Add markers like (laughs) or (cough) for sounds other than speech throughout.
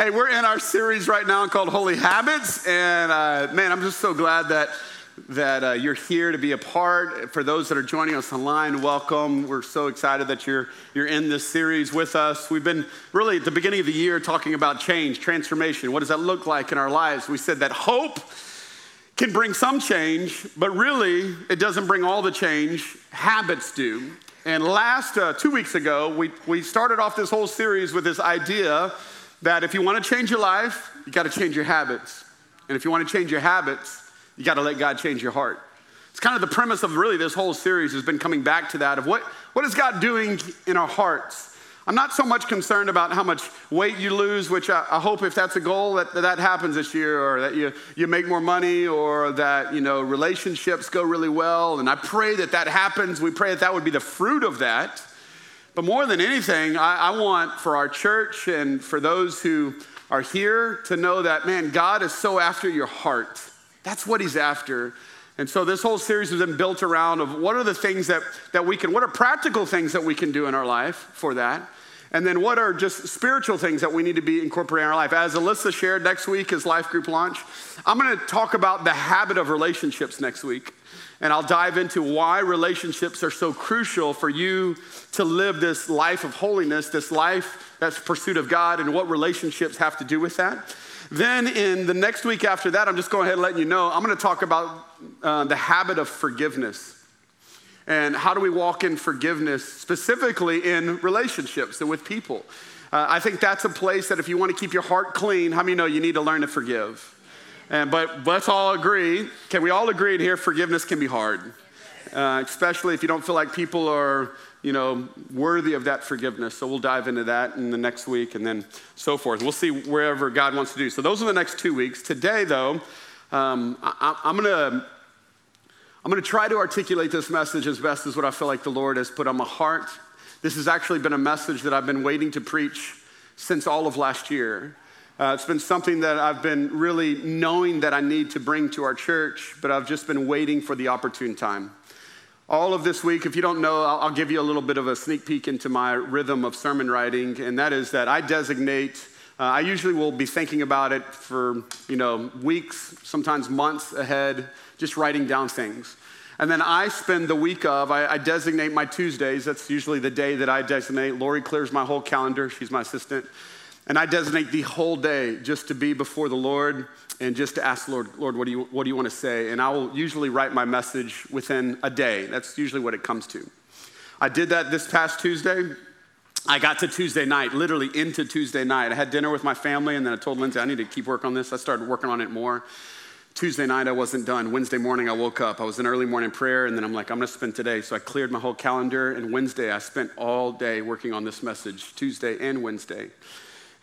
Hey, we're in our series right now called Holy Habits, and uh, man, I'm just so glad that that uh, you're here to be a part. For those that are joining us online, welcome. We're so excited that you're you're in this series with us. We've been really at the beginning of the year talking about change, transformation. What does that look like in our lives? We said that hope can bring some change, but really it doesn't bring all the change. Habits do. And last uh, two weeks ago, we, we started off this whole series with this idea that if you want to change your life, you got to change your habits. And if you want to change your habits, you got to let God change your heart. It's kind of the premise of really this whole series has been coming back to that of what, what is God doing in our hearts? I'm not so much concerned about how much weight you lose, which I, I hope if that's a goal that, that happens this year, or that you, you make more money, or that you know relationships go really well. And I pray that that happens. We pray that that would be the fruit of that. But more than anything, I, I want for our church and for those who are here to know that man, God is so after your heart. That's what He's after. And so this whole series has been built around of what are the things that, that we can, what are practical things that we can do in our life for that? And then what are just spiritual things that we need to be incorporating in our life? As Alyssa shared, next week is Life Group Launch. I'm to talk about the habit of relationships next week. And I'll dive into why relationships are so crucial for you to live this life of holiness, this life that's pursuit of God, and what relationships have to do with that. Then, in the next week after that, I'm just going ahead and letting you know, I'm going to talk about uh, the habit of forgiveness. And how do we walk in forgiveness, specifically in relationships and with people? Uh, I think that's a place that if you want to keep your heart clean, how many know you need to learn to forgive? And, but let's all agree, can we all agree here, forgiveness can be hard, uh, especially if you don't feel like people are, you know, worthy of that forgiveness. So we'll dive into that in the next week and then so forth. We'll see wherever God wants to do. So those are the next two weeks. Today, though, um, I, I'm going to I'm going to try to articulate this message as best as what I feel like the Lord has put on my heart. This has actually been a message that I've been waiting to preach since all of last year. Uh, it's been something that I've been really knowing that I need to bring to our church, but I've just been waiting for the opportune time. All of this week, if you don't know, I'll, I'll give you a little bit of a sneak peek into my rhythm of sermon writing, and that is that I designate uh, I usually will be thinking about it for, you know, weeks, sometimes months ahead, just writing down things. And then I spend the week of, I, I, designate my Tuesdays. That's usually the day that I designate. Lori clears my whole calendar. She's my assistant. And I designate the whole day just to be before the Lord and just to ask Lord, Lord, what do you, what do you want to say? And I will usually write my message within a day. That's usually what it comes to. I did that this past Tuesday. I got to Tuesday night, literally into Tuesday night. I had dinner with my family, and then I told Lindsay I need to keep working on this. I started working on it more. Tuesday night, I wasn't done. Wednesday morning, I woke up. I was in early morning prayer, and then I'm like, I'm going to spend today. So I cleared my whole calendar, and Wednesday, I spent all day working on this message, Tuesday and Wednesday.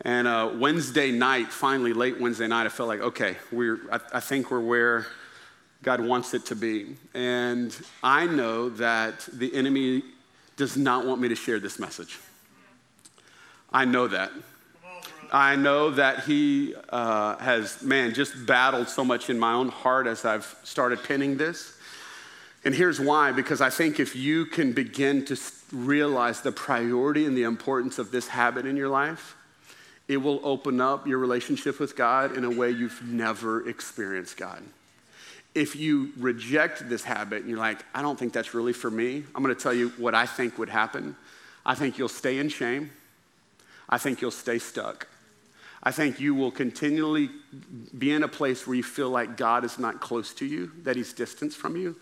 And uh, Wednesday night, finally, late Wednesday night, I felt like, okay, we're, I, I think we're where God wants it to be. And I know that the enemy does not want me to share this message. I know that. I know that he uh, has, man, just battled so much in my own heart as I've started pinning this. And here's why because I think if you can begin to realize the priority and the importance of this habit in your life, it will open up your relationship with God in a way you've never experienced God. If you reject this habit and you're like, I don't think that's really for me, I'm gonna tell you what I think would happen. I think you'll stay in shame. I think you'll stay stuck. I think you will continually be in a place where you feel like God is not close to you, that He's distant from you.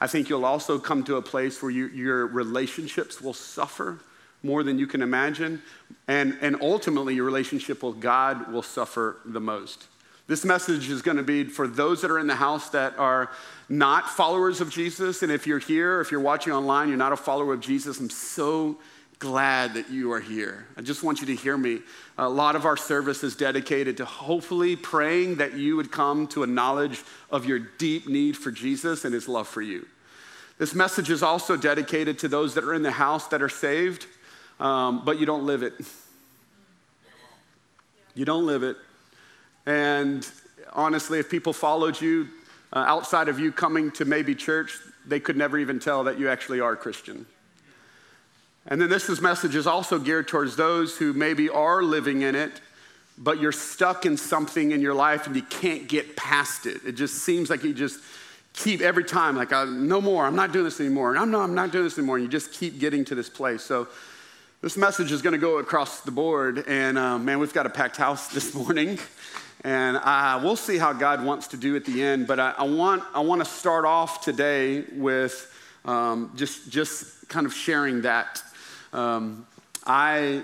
I think you'll also come to a place where you, your relationships will suffer more than you can imagine. And, and ultimately, your relationship with God will suffer the most. This message is going to be for those that are in the house that are not followers of Jesus. And if you're here, if you're watching online, you're not a follower of Jesus, I'm so glad that you are here. I just want you to hear me. A lot of our service is dedicated to hopefully praying that you would come to a knowledge of your deep need for Jesus and his love for you. This message is also dedicated to those that are in the house that are saved, um, but you don't live it. You don't live it. And honestly, if people followed you uh, outside of you coming to maybe church, they could never even tell that you actually are Christian. And then this message is also geared towards those who maybe are living in it, but you're stuck in something in your life and you can't get past it. It just seems like you just keep every time, like, no more, I'm not doing this anymore. I'm, no, I'm not doing this anymore. And you just keep getting to this place. So, this message is going to go across the board. And uh, man, we've got a packed house (laughs) this morning. And uh, we'll see how God wants to do at the end. But I, I want, I want to start off today with um, just, just kind of sharing that. Um, I,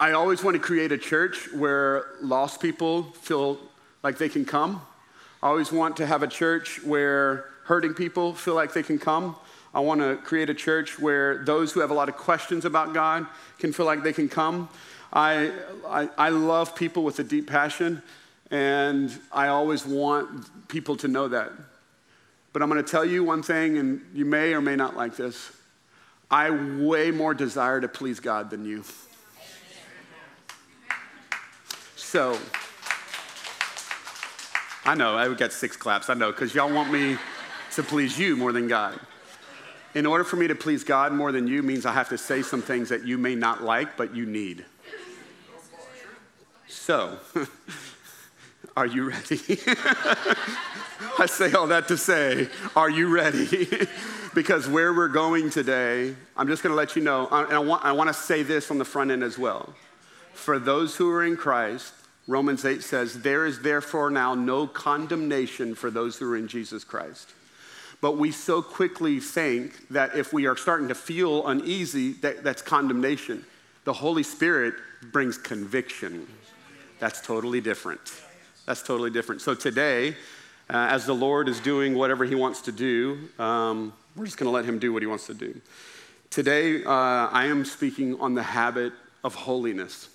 I always want to create a church where lost people feel like they can come. I always want to have a church where hurting people feel like they can come. I want to create a church where those who have a lot of questions about God can feel like they can come. I, I, I love people with a deep passion, and I always want people to know that. But I'm going to tell you one thing, and you may or may not like this. I way more desire to please God than you. So, I know, I got six claps. I know, because y'all want me to please you more than God. In order for me to please God more than you means I have to say some things that you may not like, but you need. So, (laughs) are you ready? (laughs) I say all that to say, are you ready? (laughs) because where we're going today, I'm just going to let you know, and I want, I want to say this on the front end as well. For those who are in Christ, Romans 8 says, There is therefore now no condemnation for those who are in Jesus Christ. But we so quickly think that if we are starting to feel uneasy, that, that's condemnation. The Holy Spirit brings conviction. That's totally different. That's totally different. So today, uh, as the Lord is doing whatever He wants to do, um, we're just going to let Him do what He wants to do. Today, uh, I am speaking on the habit of holiness.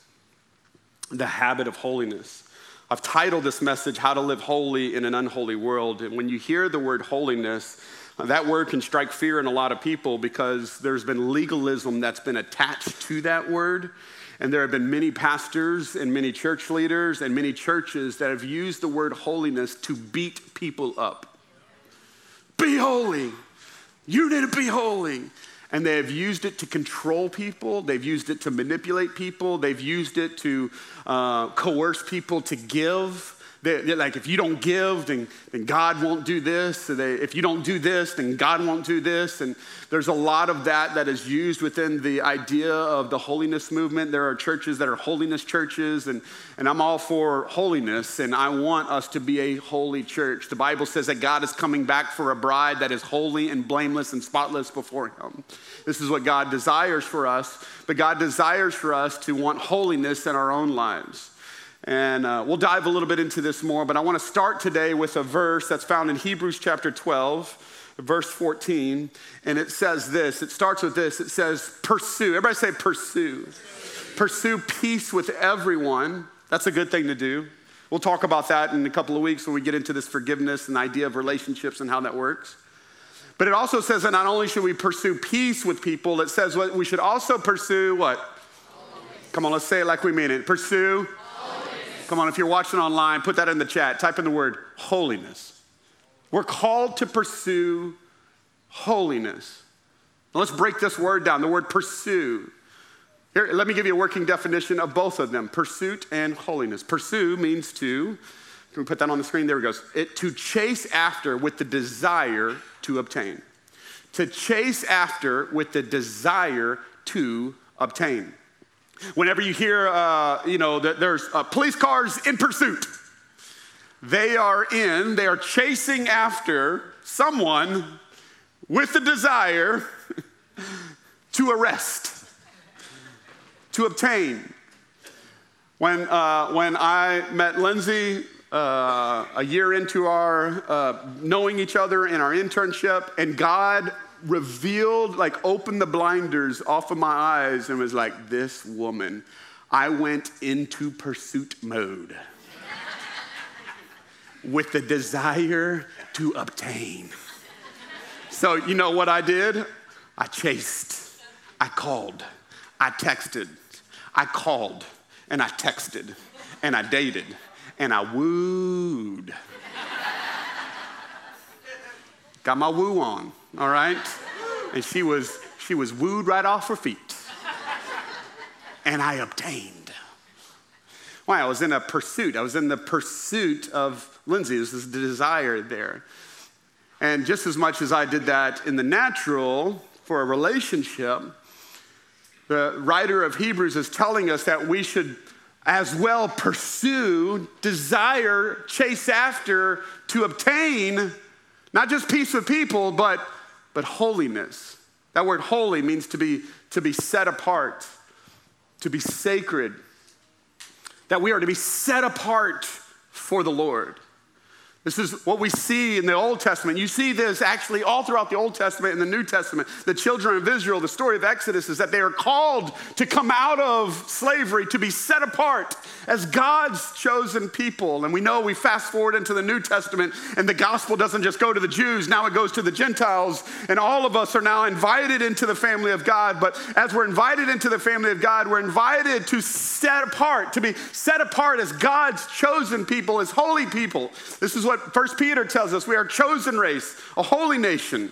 The habit of holiness. I've titled this message, How to Live Holy in an Unholy World. And when you hear the word holiness, that word can strike fear in a lot of people because there's been legalism that's been attached to that word. And there have been many pastors and many church leaders and many churches that have used the word holiness to beat people up. Be holy. You need to be holy. And they have used it to control people. They've used it to manipulate people. They've used it to uh, coerce people to give. They're, like, if you don't give, then, then God won't do this. They, if you don't do this, then God won't do this. And there's a lot of that that is used within the idea of the holiness movement. There are churches that are holiness churches, and, and I'm all for holiness, and I want us to be a holy church. The Bible says that God is coming back for a bride that is holy and blameless and spotless before Him. This is what God desires for us, but God desires for us to want holiness in our own lives. And uh, we'll dive a little bit into this more, but I want to start today with a verse that's found in Hebrews chapter 12, verse 14. And it says this it starts with this it says, Pursue. Everybody say, Pursue. Pursue peace with everyone. That's a good thing to do. We'll talk about that in a couple of weeks when we get into this forgiveness and idea of relationships and how that works. But it also says that not only should we pursue peace with people, it says we should also pursue what? Come on, let's say it like we mean it. Pursue Come on, if you're watching online, put that in the chat. Type in the word holiness. We're called to pursue holiness. Now let's break this word down the word pursue. Here, let me give you a working definition of both of them pursuit and holiness. Pursue means to, can we put that on the screen? There it goes. It, to chase after with the desire to obtain. To chase after with the desire to obtain. Whenever you hear, uh, you know, that there's uh, police cars in pursuit, they are in, they are chasing after someone with the desire (laughs) to arrest, to obtain. When, uh, when I met Lindsay uh, a year into our uh, knowing each other in our internship, and God revealed, like opened the blinders off of my eyes and was like, this woman. I went into pursuit mode with the desire to obtain. So, you know what I did? I chased, I called, I texted, I called, and I texted, and I dated, and I wooed. Got my woo on all right? And she was, she was wooed right off her feet. And I obtained. Why? I was in a pursuit. I was in the pursuit of Lindsay. This is the desire there. And just as much as I did that in the natural for a relationship, the writer of Hebrews is telling us that we should as well pursue, desire, chase after to obtain not just peace with people, but, but holiness. That word holy means to be, to be set apart, to be sacred, that we are to be set apart for the Lord. This is what we see in the Old Testament. You see this actually all throughout the Old Testament and the New Testament. The children of Israel, the story of Exodus is that they are called to come out of slavery, to be set apart as God's chosen people. And we know we fast forward into the New Testament, and the gospel doesn't just go to the Jews, now it goes to the Gentiles. And all of us are now invited into the family of God. But as we're invited into the family of God, we're invited to set apart, to be set apart as God's chosen people, as holy people. This is what First Peter tells us we are a chosen race, a holy nation,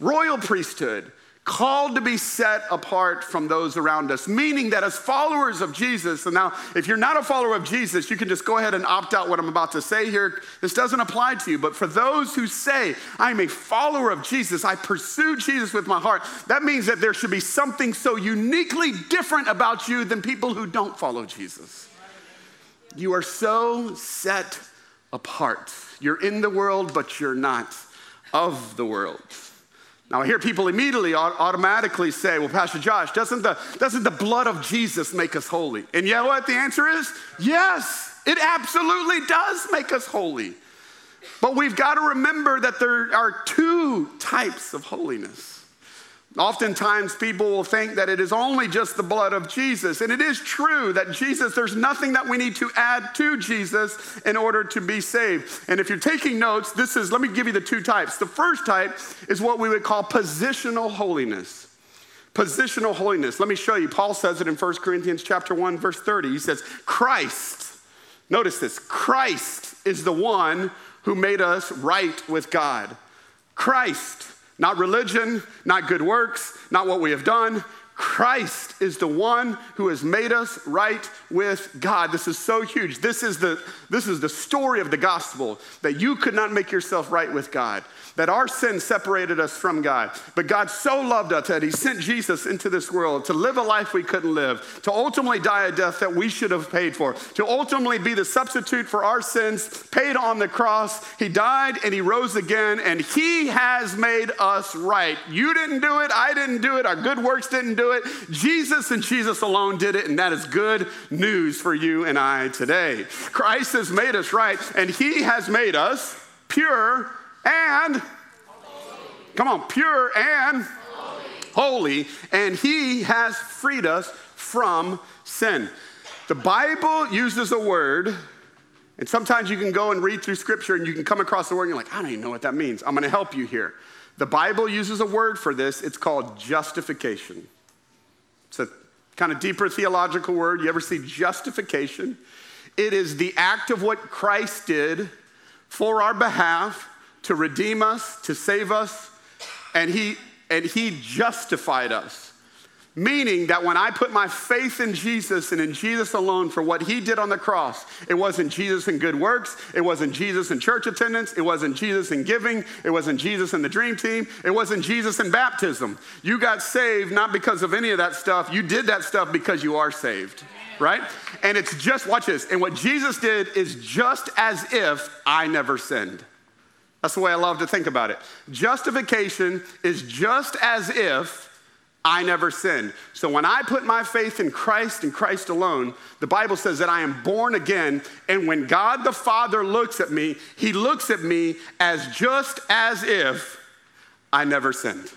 royal priesthood, called to be set apart from those around us. Meaning that as followers of Jesus, and now if you're not a follower of Jesus, you can just go ahead and opt out what I'm about to say here. This doesn't apply to you. But for those who say, I'm a follower of Jesus, I pursue Jesus with my heart, that means that there should be something so uniquely different about you than people who don't follow Jesus. You are so set apart. You're in the world, but you're not of the world. Now, I hear people immediately automatically say, Well, Pastor Josh, doesn't the, doesn't the blood of Jesus make us holy? And you know what the answer is? Yes, it absolutely does make us holy. But we've got to remember that there are two types of holiness. Oftentimes, people will think that it is only just the blood of Jesus. And it is true that Jesus, there's nothing that we need to add to Jesus in order to be saved. And if you're taking notes, this is, let me give you the two types. The first type is what we would call positional holiness. Positional holiness. Let me show you. Paul says it in 1 Corinthians chapter 1, verse 30. He says, Christ, notice this, Christ is the one who made us right with God. Christ not religion, not good works, not what we have done. Christ is the one who has made us right with God. This is so huge. This is the, this is the story of the gospel that you could not make yourself right with God that our sin separated us from God. But God so loved us that He sent Jesus into this world to live a life we couldn't live, to ultimately die a death that we should have paid for, to ultimately be the substitute for our sins, paid on the cross. He died and He rose again, and He has made us right. You didn't do it, I didn't do it, our good works didn't do it. Jesus and Jesus alone did it, and that is good news for you and I today. Christ has made us right, and He has made us pure and come on, pure and holy. and he has freed us from sin. The Bible uses a word, and sometimes you can go and read through scripture and you can come across the word and you're like, I don't even know what that means. I'm gonna help you here. The Bible uses a word for this, it's called justification. It's a kind of deeper theological word. You ever see justification? It is the act of what Christ did for our behalf to redeem us, to save us, and he, and he justified us. Meaning that when I put my faith in Jesus and in Jesus alone for what he did on the cross, it wasn't Jesus in good works, it wasn't Jesus in church attendance, it wasn't Jesus in giving, it wasn't Jesus in the dream team, it wasn't Jesus in baptism. You got saved not because of any of that stuff, you did that stuff because you are saved, right? And it's just, watch this, and what Jesus did is just as if I never sinned. That's the way I love to think about it. Justification is just as if I never sinned. So when I put my faith in Christ and Christ alone, the Bible says that I am born again. And when God the Father looks at me, he looks at me as just as if I never sinned.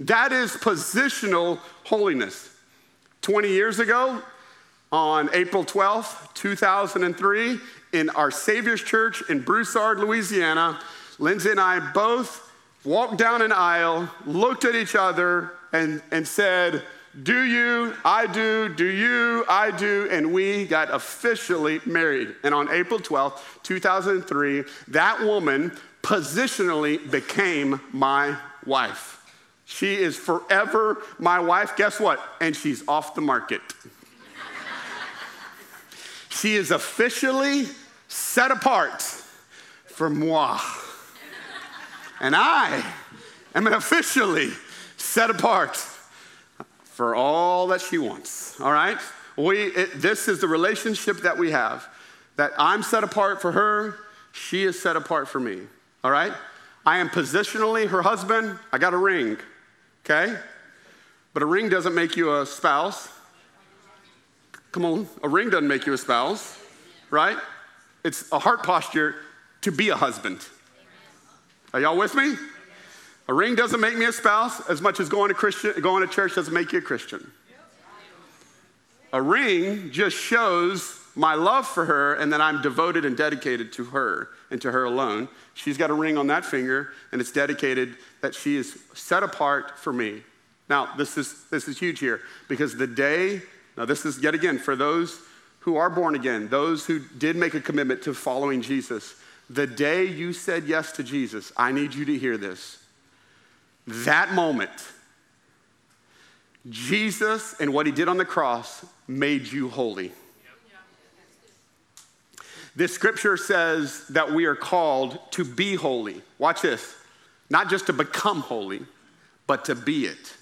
That is positional holiness. 20 years ago, on April 12th, 2003, in our Savior's Church in Broussard, Louisiana, Lindsay and I both walked down an aisle, looked at each other, and, and said, Do you? I do. Do you? I do. And we got officially married. And on April 12th, 2003, that woman positionally became my wife. She is forever my wife. Guess what? And she's off the market. She is officially set apart for moi. and I am officially set apart for all that she wants. All right? We, it, this is the relationship that we have that I'm set apart for her, she is set apart for me. All right? I am positionally her husband. I got a ring, okay? But a ring doesn't make you a spouse. Come on, a ring doesn't make you a spouse, right? It's a heart posture to be a husband. Are y'all with me? A ring doesn't make me a spouse as much as going to Christian, going to church doesn't make you a Christian. A ring just shows my love for her and that I'm devoted and dedicated to her and to her alone. She's got a ring on that finger and it's dedicated that she is set apart for me. Now, this is, this is huge here because the day, now this is yet again for those who are born again, those who did make a commitment to following Jesus, the day you said yes to Jesus, I need you to hear this. That moment, Jesus and what he did on the cross made you holy. This scripture says that we are called to be holy. Watch this. Not just to become holy, but to be it.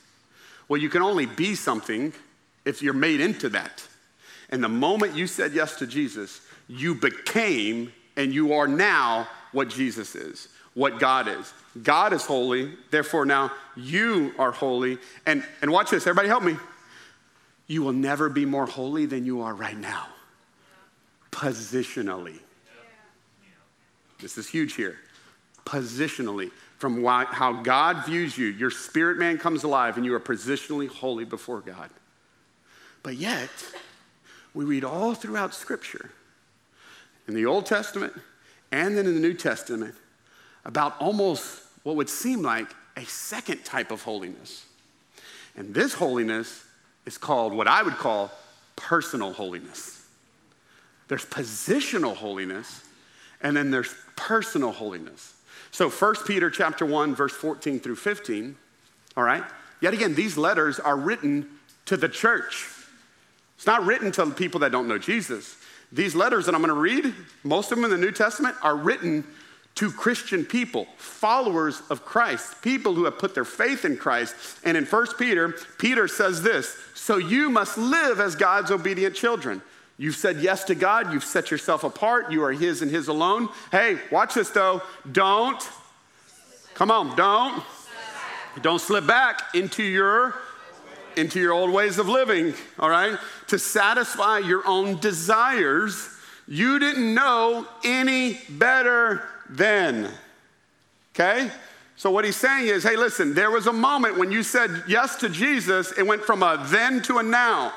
Well, you can only be something if you're made into that. And the moment you said yes to Jesus, you became and you are now what Jesus is, what God is. God is holy, therefore now you are holy. And, and watch this, everybody help me. You will never be more holy than you are right now positionally. This is huge here. Positionally, from how God views you, your spirit man comes alive and you are positionally holy before God. But yet, we read all throughout Scripture, in the Old Testament and then in the New Testament, about almost what would seem like a second type of holiness. And this holiness is called what I would call personal holiness. There's positional holiness, and then there's personal holiness. So 1 Peter chapter 1, verse 14 through 15, all right? Yet again, these letters are written to the church. It's not written to people that don't know Jesus. These letters that I'm going to read, most of them in the New Testament, are written to Christian people, followers of Christ, people who have put their faith in Christ. And in 1 Peter, Peter says this So you must live as God's obedient children. You've said yes to God. You've set yourself apart. You are His and His alone. Hey, watch this though. Don't, come on, don't, don't slip back into your into your old ways of living, all right? To satisfy your own desires. You didn't know any better then. Okay? So, what he's saying is hey, listen, there was a moment when you said yes to Jesus, it went from a then to a now.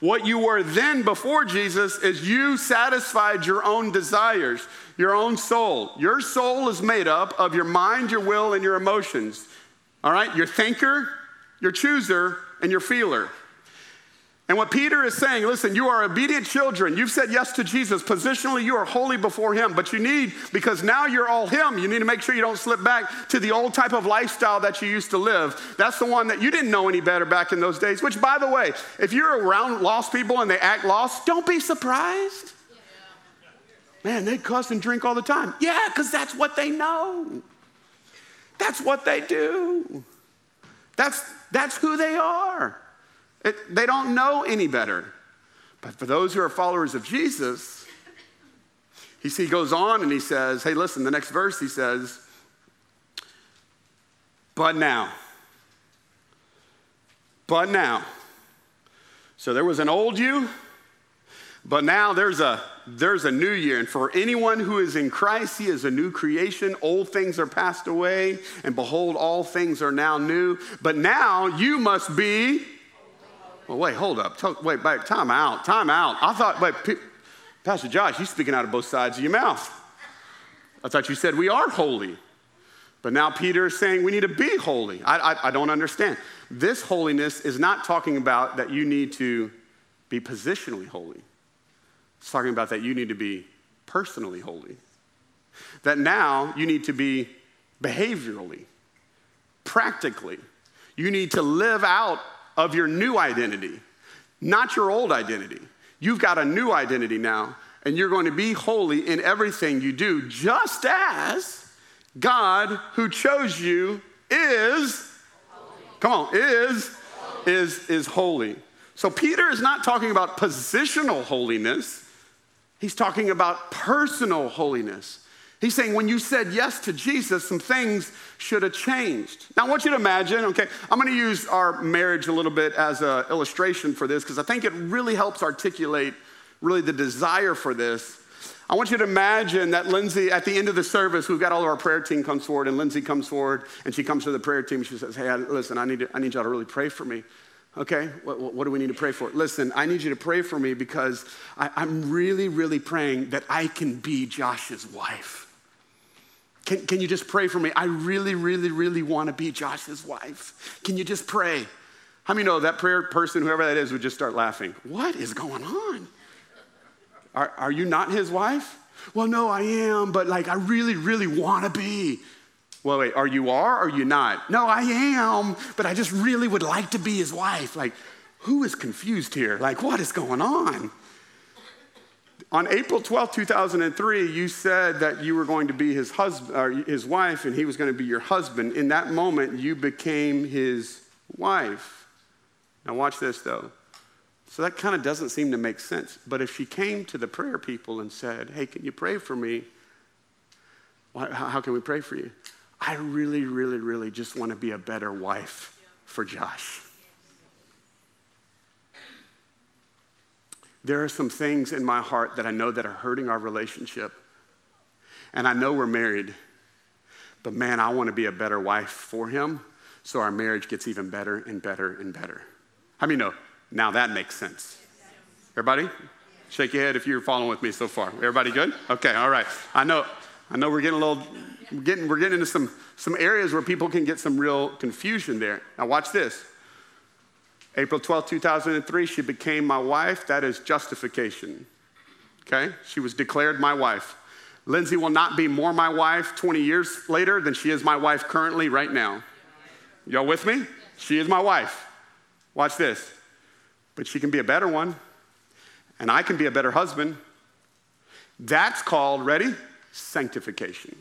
What you were then before Jesus is you satisfied your own desires, your own soul. Your soul is made up of your mind, your will, and your emotions. All right? Your thinker, your chooser, and your feeler. And what Peter is saying, listen, you are obedient children. You've said yes to Jesus. Positionally, you are holy before Him. But you need, because now you're all Him, you need to make sure you don't slip back to the old type of lifestyle that you used to live. That's the one that you didn't know any better back in those days. Which, by the way, if you're around lost people and they act lost, don't be surprised. Man, they cuss and drink all the time. Yeah, because that's what they know. That's what they do. That's, that's who they are. It, they don't know any better. But for those who are followers of Jesus, he, he goes on and he says, hey, listen, the next verse he says, but now, but now. So there was an old you, but now there's a there's a new year. And for anyone who is in Christ, he is a new creation. Old things are passed away, and behold, all things are now new. But now you must be well, wait, hold up. Wait, back. Time out. Time out. I thought, P- Pastor Josh, you're speaking out of both sides of your mouth. I thought you said we are holy. But now Peter is saying we need to be holy. I, I, I don't understand. This holiness is not talking about that you need to be positionally holy, it's talking about that you need to be personally holy. That now you need to be behaviorally, practically. You need to live out of your new identity, not your old identity. You've got a new identity now, and you're going to be holy in everything you do, just as God who chose you is, holy. come on, is, holy. is, is holy. So Peter is not talking about positional holiness. He's talking about personal holiness. He's saying when you said yes to Jesus, some things should have changed. Now, I want you to imagine, okay, I'm to use our marriage a little bit as an illustration for this because I think it really helps articulate really the desire for this. I want you to imagine that Lindsay, at the end of the service, we've got all of our prayer team comes forward, and Lindsay comes forward, and she comes to the prayer team. And she says, Hey, listen, I need, to, I need y'all to really pray for me. Okay, what, what, do we need to pray for? Listen, I need you to pray for me because I, I'm really, really praying that I can be Josh's wife. Can, can you just pray for me? I really, really, really want to be Josh's wife. Can you just pray? How many know that prayer person, whoever that is, would just start laughing? What is going on? Are, are you not his wife? Well, no, I am, but like I really, really want to be. Well, wait, are you are or are you not? No, I am, but I just really would like to be his wife. Like, who is confused here? Like, what is going on? On April 12, 2003, you said that you were going to be his husband or his wife and he was going to be your husband. In that moment, you became his wife. Now watch this though. So that kind of doesn't seem to make sense. But if she came to the prayer people and said, "Hey, can you pray for me?" how can we pray for you? I really, really, really just want to be a better wife for Josh. There are some things in my heart that I know that are hurting our relationship. And I know we're married, but man, I want to be a better wife for him so our marriage gets even better and better and better. How many know? Now that makes sense. Everybody? Shake your head if you're following with me so far. Everybody good? Okay, all right. I know I know we're getting a little, we're getting, we're getting into some, some areas where people can get some real confusion there. Now, watch this. April 12, 2003, she became my wife. That is justification. Okay? She was declared my wife. Lindsay will not be more my wife 20 years later than she is my wife currently, right now. Y'all with me? She is my wife. Watch this. But she can be a better one, and I can be a better husband. That's called, ready? sanctification.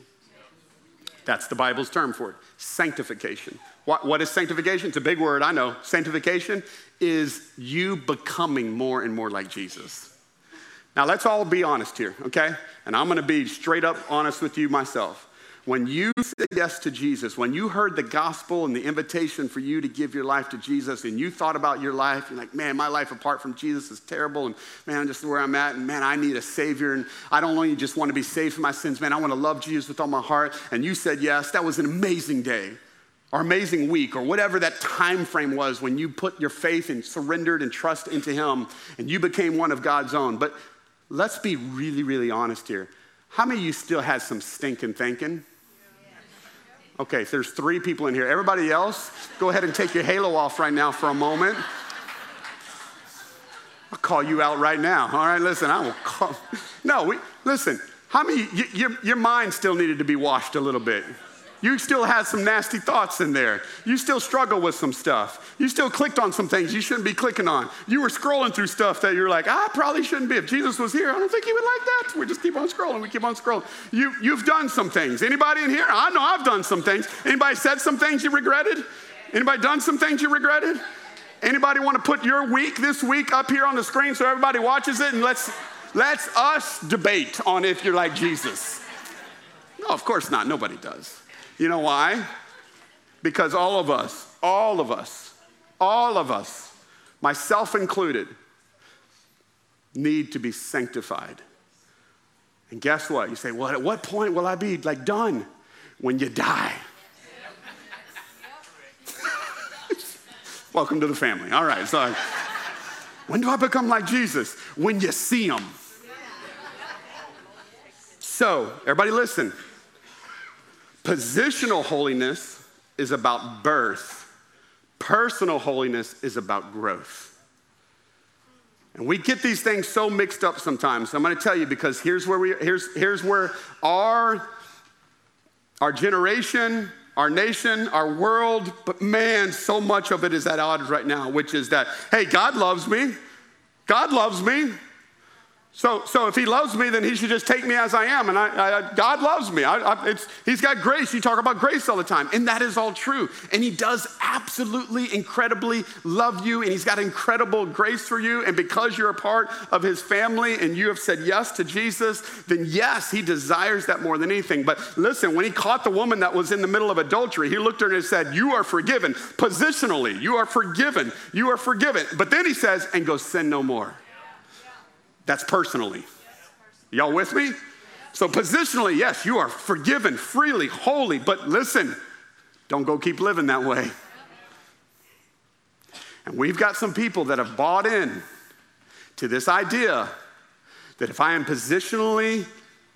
That's the Bible's term for it sanctification. What, what is sanctification? It's a big word, I know. Sanctification is you becoming more and more like Jesus. Now, let's all be honest here, okay? And I'm gonna be straight up honest with you myself. When you said yes to Jesus, when you heard the gospel and the invitation for you to give your life to Jesus, and you thought about your life, you're like, man, my life apart from Jesus is terrible, and man, just where I'm at, and man, I need a Savior, and I don't only just want to be saved from my sins, man, I want to love Jesus with all my heart. And you said yes, that was an amazing day, or amazing week, or whatever that time frame was when you put your faith and surrendered and trust into Him, and you became one of God's own. But let's be really, really honest here. How many of you still had some stinking thinking? Okay, so there's three people in here. Everybody else, go ahead and take your halo off right now for a moment. I'll call you out right now. All right, listen, I will call. (laughs) No, we, listen, how many, you, your, your mind still needed to be washed a little bit. You still had some nasty thoughts in there. You still struggle with some stuff. You still clicked on some things you shouldn't be clicking on. You were scrolling through stuff that you're like, I probably shouldn't be. If Jesus was here, I don't think he would like that. We just keep on scrolling. We keep on scrolling. You, you've done some things. Anybody in here? I know I've done some things. Anybody said some things you regretted? Anybody done some things you regretted? Anybody want to put your week this week up here on the screen so everybody watches it and let's let's us debate on if you're like Jesus. No, of course not. Nobody does. You know why? Because all of us, all of us, all of us, myself included, need to be sanctified. And guess what? You say, well, at what point will I be like done? When you die. Welcome to the family. All right, so when do I become like Jesus? When you see him. So, everybody listen. Positional holiness is about birth, personal holiness is about growth. And we get these things so mixed up sometimes. So I'm going to tell you because here's where we here's here's where our our generation, our nation, our world, but man, so much of it is at odds right now, which is that hey, God loves me. God loves me. So, so if he loves me, then he should just take me as I am. And I, I, God loves me. I, he's got grace. You talk about grace all the time. And that is all true. And he does absolutely, incredibly love you. And he's got incredible grace for you. And because you're a part of his family and you have said yes to Jesus, then yes, he desires that more than anything. But listen, when he caught the woman that was in the middle of adultery, he looked at her and said, You are forgiven. Positionally, you are forgiven. You are forgiven. But then he says, And go sin no more. That's personally. Y'all with me? So, positionally, yes, you are forgiven freely, holy, but listen, don't go keep living that way. And we've got some people that have bought in to this idea that if I am positionally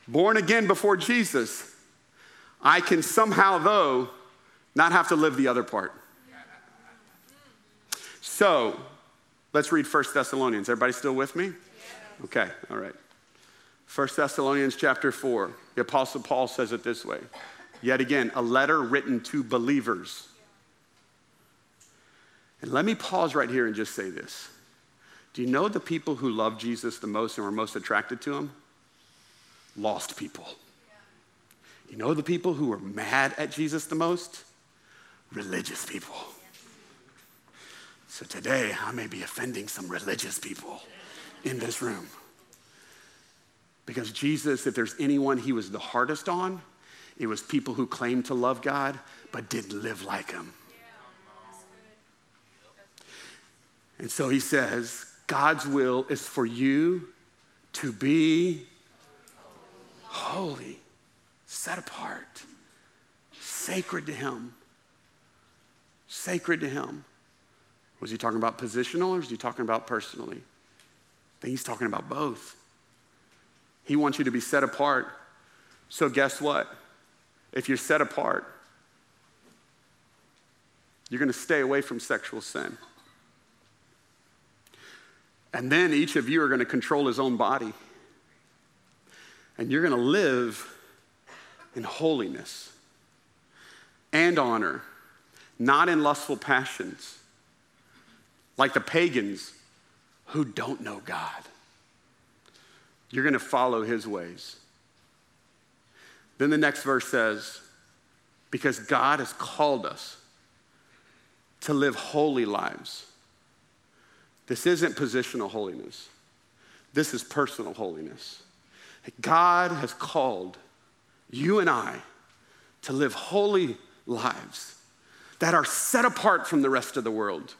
born again before Jesus, I can somehow, though, not have to live the other part. So, let's read 1 Thessalonians. Everybody still with me? Okay, all right. 1 Thessalonians chapter 4, the Apostle Paul says it this way. Yet again, a letter written to believers. And let me pause right here and just say this. Do you know the people who love Jesus the most and were most attracted to him? Lost people. You know the people who were mad at Jesus the most? Religious people. So today, I may be offending some religious people in this room. Because Jesus, if there's anyone he was the hardest on, it was people who claimed to love God but didn't live like him. And so he says, God's will is for you to be holy, set apart, sacred to him. Sacred to him. Was he talking about positional or was he talking about personally? He's talking about both. He wants you to be set apart. So, guess what? If you're set apart, you're going to stay away from sexual sin. And then each of you are going to control his own body. And you're going to live in holiness and honor, not in lustful passions, like the pagans who don't know God. You're going to follow his ways. Then the next verse says, because God has called us to live holy lives. This isn't positional holiness, this is personal holiness. God has called you and I to live holy lives that are set apart from the rest of the world,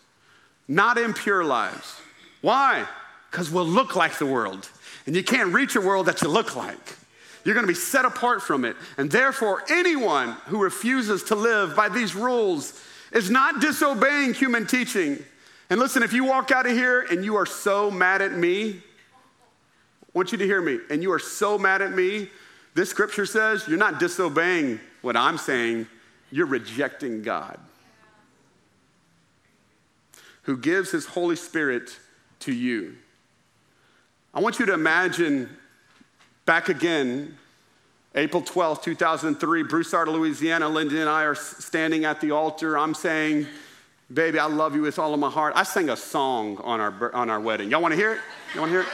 not impure lives why? Because we'll look like the world. And you can't reach a world that you look like. You're going to be set apart from it. And therefore, anyone who refuses to live by these rules is not disobeying human teaching. And listen, if you walk out of here and you are so mad at me, I want you to hear me, and you are so mad at me, this scripture says you're not disobeying what I'm saying, you're rejecting God, who gives his Holy Spirit to you. I want you to imagine back again, April 12th, 2003, Broussard, Louisiana. Lindsay and I are standing at the altar. I'm saying, Baby, I love you with all of my heart. I sang a song on our, on our wedding. Y'all want to hear it? Y'all want to hear it?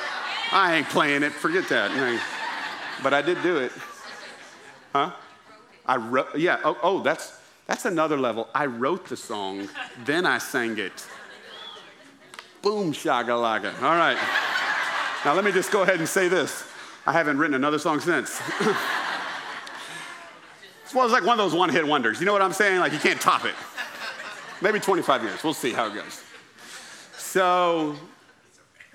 I ain't playing it. Forget that. But I did do it. Huh? I wrote, yeah. Oh, oh, that's, that's another level. I wrote the song, then I sang it. Boom, shagalaga. All right. Now, let me just go ahead and say this. I haven't written another song since. (laughs) well, it's like one of those one hit wonders. You know what I'm saying? Like, you can't top it. Maybe 25 years. We'll see how it goes. So,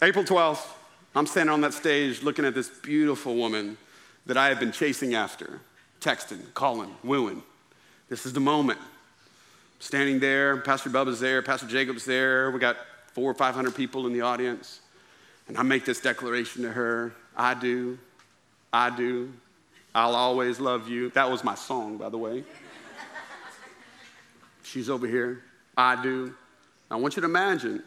April 12th, I'm standing on that stage looking at this beautiful woman that I have been chasing after, texting, calling, wooing. This is the moment. Standing there, Pastor Bubba's there, Pastor Jacob's there. We got four or 500 people in the audience. And I make this declaration to her I do, I do, I'll always love you. That was my song, by the way. She's over here. I do. I want you to imagine.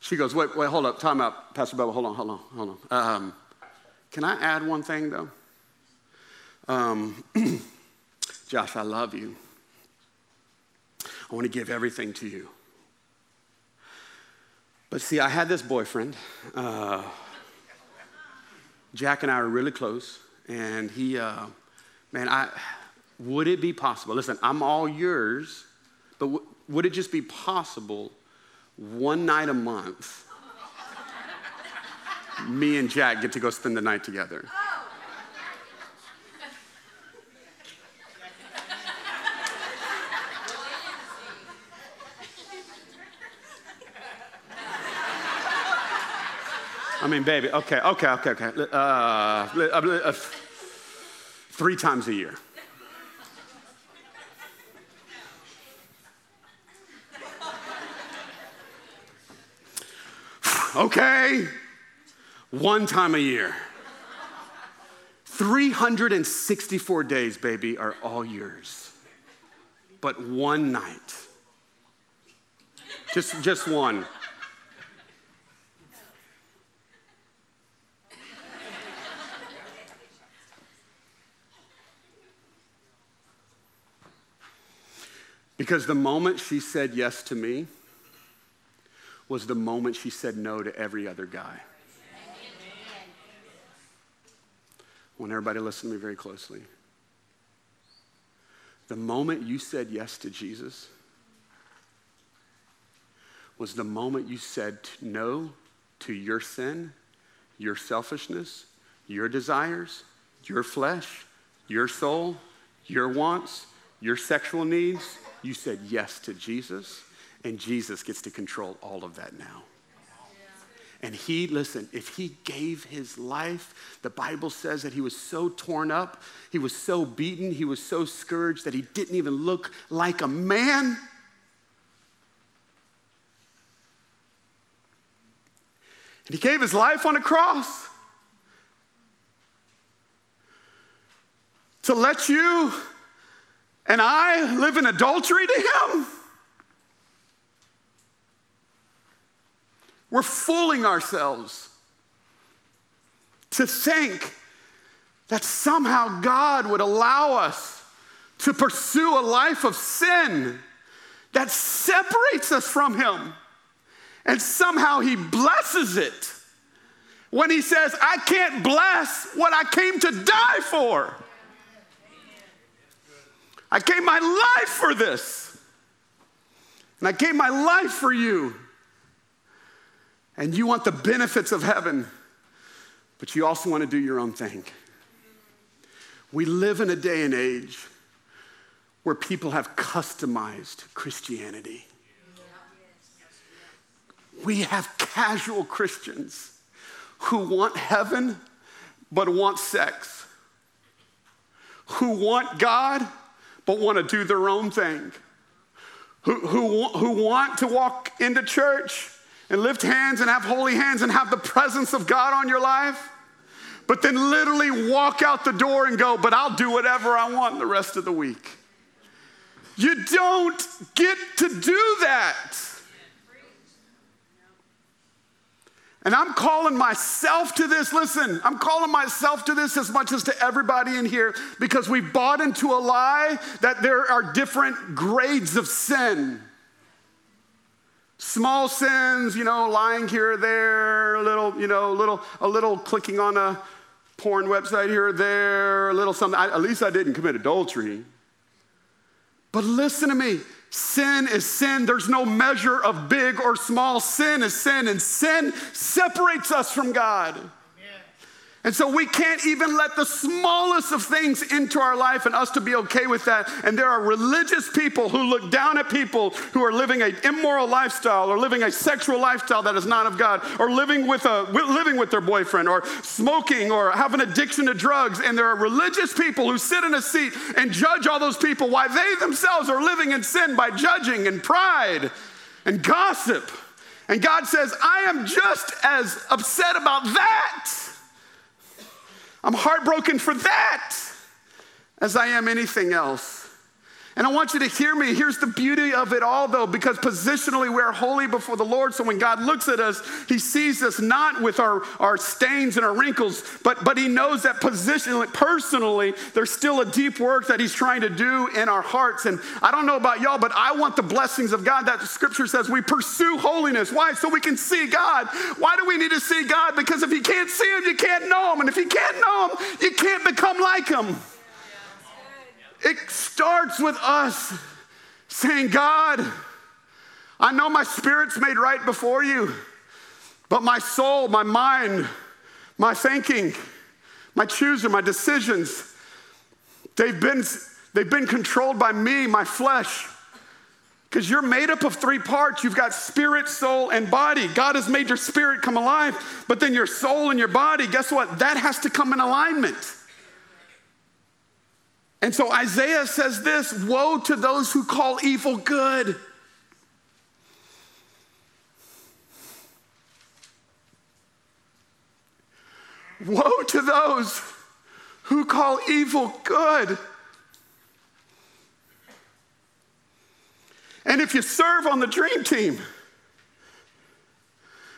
She goes, wait, wait, hold up, time out, Pastor Bubba, hold on, hold on, hold on. Um, can I add one thing though? Um, (clears throat) Josh, I love you. I want to give everything to you. But see, I had this boyfriend. Uh, Jack and I are really close, and he, uh, man, I would it be possible? Listen, I'm all yours, but w- would it just be possible one night a month? me and Jack get to go spend the night together. I mean, baby, okay, okay, okay, okay. Uh, uh, uh, three times a year. okay, one time a year. 364 days, baby, are all yours. But one night, just, just one. Because the moment she said yes to me was the moment she said no to every other guy. I want everybody to listen to me very closely. The moment you said yes to Jesus was the moment you said no to your sin, your selfishness, your desires, your flesh, your soul, your wants, your sexual needs, you said yes to Jesus, and Jesus gets to control all of that now. And he, listen, if he gave his life, the Bible says that he was so torn up, he was so beaten, he was so scourged that he didn't even look like a man. And he gave his life on a cross to let you and I live in adultery to him? We're fooling ourselves to think that somehow God would allow us to pursue a life of sin that separates us from Him. And somehow He blesses it when He says, I can't bless what I came to die for. I gave my life for this. And I gave my life for you. And you want the benefits of heaven, but you also want to do your own thing. We live in a day and age where people have customized Christianity. We have casual Christians who want heaven but want sex, who want God but want to do their own thing, who, who, who want to walk into church and lift hands and have holy hands and have the presence of God on your life, but then literally walk out the door and go, but I'll do whatever I want the rest of the week. You don't get to do that. And I'm calling myself to this. Listen, I'm calling myself to this as much as to everybody in here because we bought into a lie that there are different grades of sin. Small sins, you know, lying here or there, a little, you know, little, a little clicking on a porn website here or there, a little something. I, at least I didn't commit adultery. But listen to me. Sin is sin. There's no measure of big or small. Sin is sin, and sin separates us from God. And so we can't even let the smallest of things into our life and us to be okay with that. And there are religious people who look down at people who are living an immoral lifestyle or living a sexual lifestyle that is not of God or living with, a, living with their boyfriend or smoking or have an addiction to drugs. And there are religious people who sit in a seat and judge all those people why they themselves are living in sin by judging and pride and gossip. And God says, I am just as upset about that I'm heartbroken for that as I am anything else. And I want you to hear me. Here's the beauty of it all, though, because positionally we are holy before the Lord. So when God looks at us, He sees us not with our, our stains and our wrinkles, but, but He knows that positionally, personally, there's still a deep work that He's trying to do in our hearts. And I don't know about y'all, but I want the blessings of God that scripture says we pursue holiness. Why? So we can see God. Why do we need to see God? Because if you can't see Him, you can't know Him. And if you can't know Him, you can't become like Him. It starts with us saying, God, I know my spirit's made right before you, but my soul, my mind, my thinking, my choosing, my decisions, they've been, they've been controlled by me, my flesh. Because you're made up of three parts. You've got spirit, soul, and body. God has made your spirit come alive, but then your soul and your body, guess what? That has to come in alignment. And so Isaiah says this Woe to those who call evil good. Woe to those who call evil good. And if you serve on the dream team,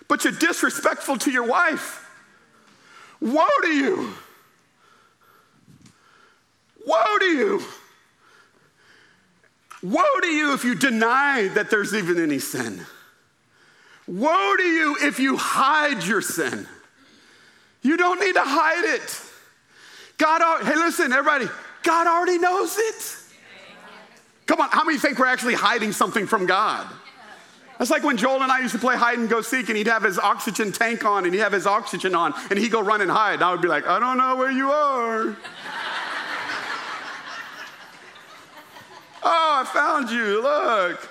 but you're disrespectful to your wife, woe to you. Woe to you! Woe to you if you deny that there's even any sin. Woe to you if you hide your sin. You don't need to hide it. God, hey, listen, everybody, God already knows it. Come on, how many think we're actually hiding something from God? That's like when Joel and I used to play hide and go seek, and he'd have his oxygen tank on, and he'd have his oxygen on, and he'd go run and hide. And I would be like, I don't know where you are. Oh, I found you. Look.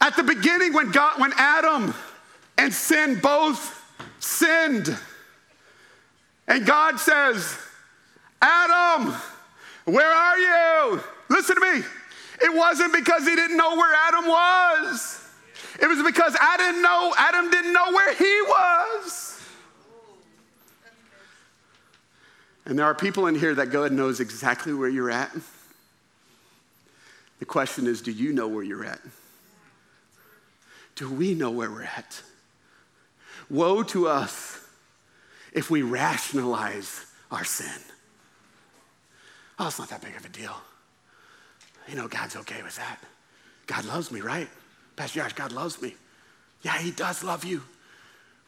At the beginning, when God, when Adam and sin both sinned, and God says, Adam, where are you? Listen to me. It wasn't because he didn't know where Adam was. It was because I didn't know, Adam didn't know where he was. And there are people in here that God knows exactly where you're at. The question is do you know where you're at? Do we know where we're at? Woe to us if we rationalize our sin. Oh, it's not that big of a deal. You know, God's okay with that. God loves me, right? Pastor Josh, God loves me. Yeah, He does love you,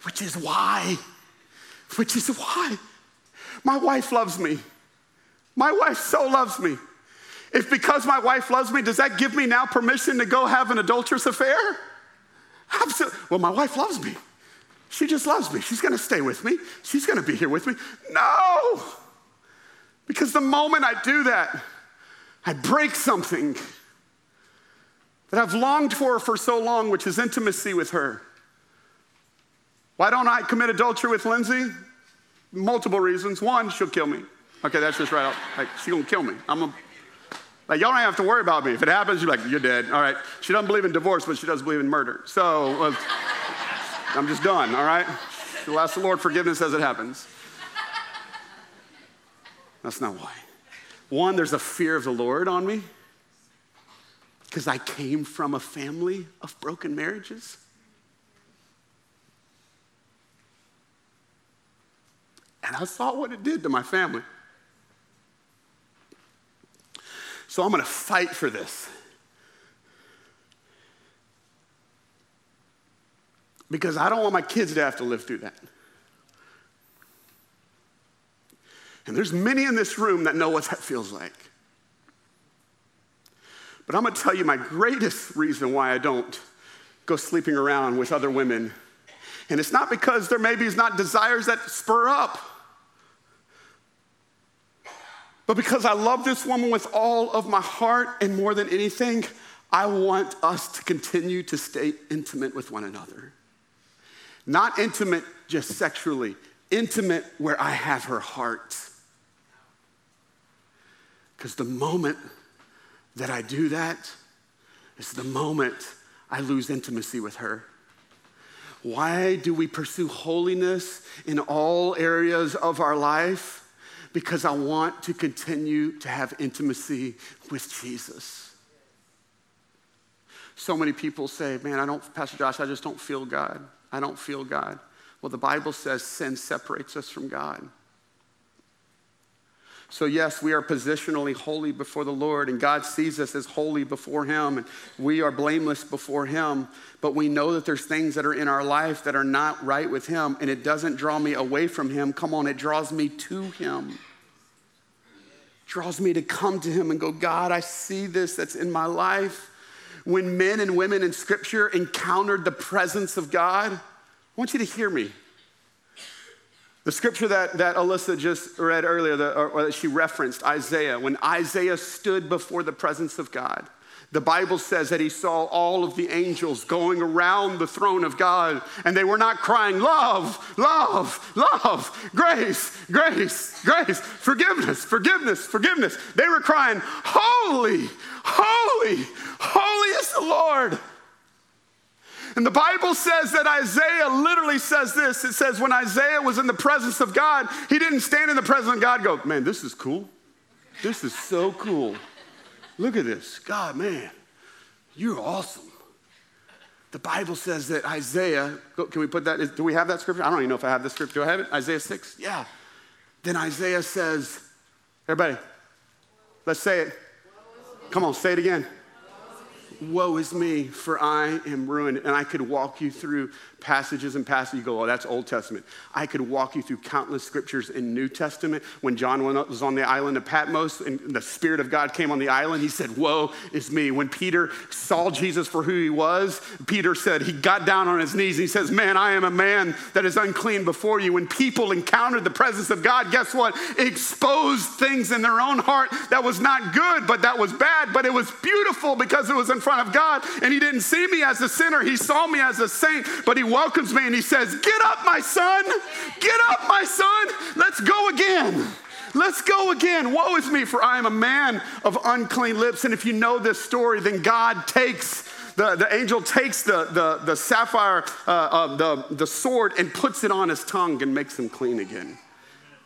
which is why, which is why my wife loves me. My wife so loves me. If because my wife loves me, does that give me now permission to go have an adulterous affair? Absolutely. Well, my wife loves me. She just loves me. She's going to stay with me. She's going to be here with me. No. Because the moment I do that, I break something that I've longed for for so long, which is intimacy with her. Why don't I commit adultery with Lindsay? Multiple reasons. One, she'll kill me. Okay, that's just right out. Like, she's gonna kill me. I'm a like, y'all don't have to worry about me. If it happens, you're like, you're dead. All right. She doesn't believe in divorce, but she does believe in murder. So uh, I'm just done, all right? She'll ask the Lord forgiveness as it happens. That's not why. One, there's a fear of the Lord on me because I came from a family of broken marriages. And I saw what it did to my family. So I'm going to fight for this. Because I don't want my kids to have to live through that. And there's many in this room that know what that feels like. But I'm going to tell you my greatest reason why I don't go sleeping around with other women. And it's not because there maybe is not desires that spur up. But because I love this woman with all of my heart, and more than anything, I want us to continue to stay intimate with one another. Not intimate just sexually, intimate where I have her heart. Because the moment that I do that is the moment I lose intimacy with her. Why do we pursue holiness in all areas of our life? Because I want to continue to have intimacy with Jesus. So many people say, Man, I don't, Pastor Josh, I just don't feel God. I don't feel God. Well, the Bible says sin separates us from God. So, yes, we are positionally holy before the Lord, and God sees us as holy before Him, and we are blameless before Him. But we know that there's things that are in our life that are not right with Him, and it doesn't draw me away from Him. Come on, it draws me to Him. draws me to come to Him and go, God, I see this that's in my life. When men and women in Scripture encountered the presence of God, I want you to hear me. The scripture that, that Alyssa just read earlier, the, or, or that she referenced, Isaiah, when Isaiah stood before the presence of God, the Bible says that he saw all of the angels going around the throne of God, and they were not crying, Love, love, love, grace, grace, grace, forgiveness, forgiveness, forgiveness. They were crying, Holy, holy, holy is the Lord. And the Bible says that Isaiah literally says this it says, when Isaiah was in the presence of God, he didn't stand in the presence of God go, man, this is cool. This is so cool. Look at this. God, man, you're awesome. The Bible says that Isaiah, can we put that, do we have that scripture? I don't even know if I have the scripture. Do I have it? Isaiah 6? Yeah. Then Isaiah says, everybody, let's say it. Come on, say it again. Woe is me, for I am ruined. And I could walk you through passages and passages. You go, oh, that's Old Testament. I could walk you through countless scriptures in New Testament. When John was on the island of Patmos and the Spirit of God came on the island, he said, Woe is me. When Peter saw Jesus for who he was, Peter said, he got down on his knees and he says, Man, I am a man that is unclean before you. When people encountered the presence of God, guess what? Exposed things in their own heart that was not good, but that was bad, but it was beautiful because it was in front of God. And he didn't see me as a sinner, he saw me as a saint, but he welcomes me and he says, Get up, my son. Get up, my son. Let's go again. Let's go again. Woe is me, for I am a man of unclean lips. And if you know this story, then God takes. The, the angel takes the, the, the sapphire, uh, uh, the, the sword, and puts it on his tongue and makes him clean again.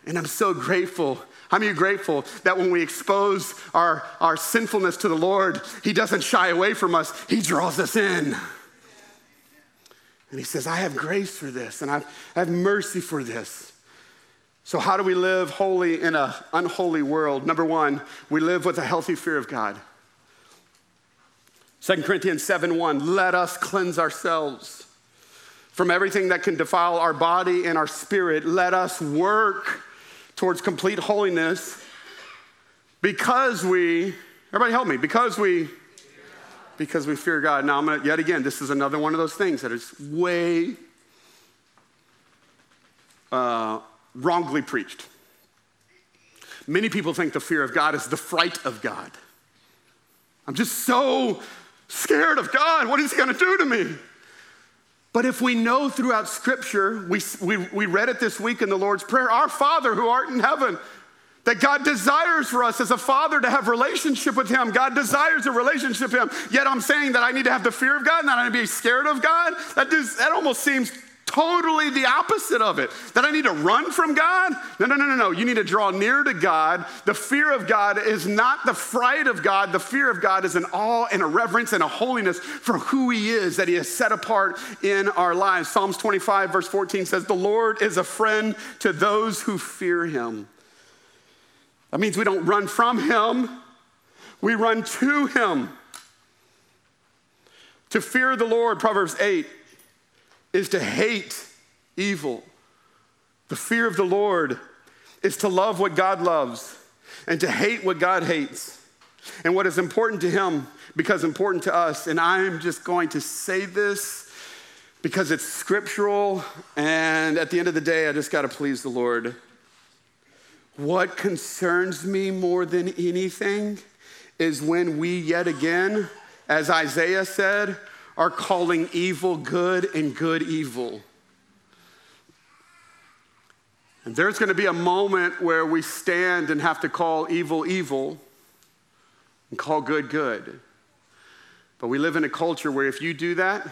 And I'm so grateful how many grateful that when we expose our, our sinfulness to the Lord, He doesn't shy away from us, He draws us in. And He says, I have grace for this and I have mercy for this. So, how do we live holy in an unholy world? Number one, we live with a healthy fear of God. 2 Corinthians 7 1, let us cleanse ourselves from everything that can defile our body and our spirit. Let us work towards complete holiness because we, everybody help me, because we, because we fear God. Now, I'm gonna, yet again, this is another one of those things that is way uh, wrongly preached. Many people think the fear of God is the fright of God. I'm just so scared of God. What is He gonna do to me? But if we know throughout Scripture, we, we, we read it this week in the Lord's Prayer, our Father who art in heaven, that God desires for us as a father to have relationship with him. God desires a relationship with him. Yet I'm saying that I need to have the fear of God, not I need to be scared of God. That, that almost seems totally the opposite of it. That I need to run from God? No, no, no, no, no. You need to draw near to God. The fear of God is not the fright of God. The fear of God is an awe and a reverence and a holiness for who He is that He has set apart in our lives. Psalms 25, verse 14 says, The Lord is a friend to those who fear Him. That means we don't run from Him, we run to Him. To fear the Lord, Proverbs 8, is to hate evil. The fear of the Lord is to love what God loves and to hate what God hates. And what is important to him because important to us. And I'm just going to say this because it's scriptural. And at the end of the day, I just got to please the Lord. What concerns me more than anything is when we yet again, as Isaiah said, are calling evil good and good evil. And there's going to be a moment where we stand and have to call evil evil and call good good. But we live in a culture where if you do that,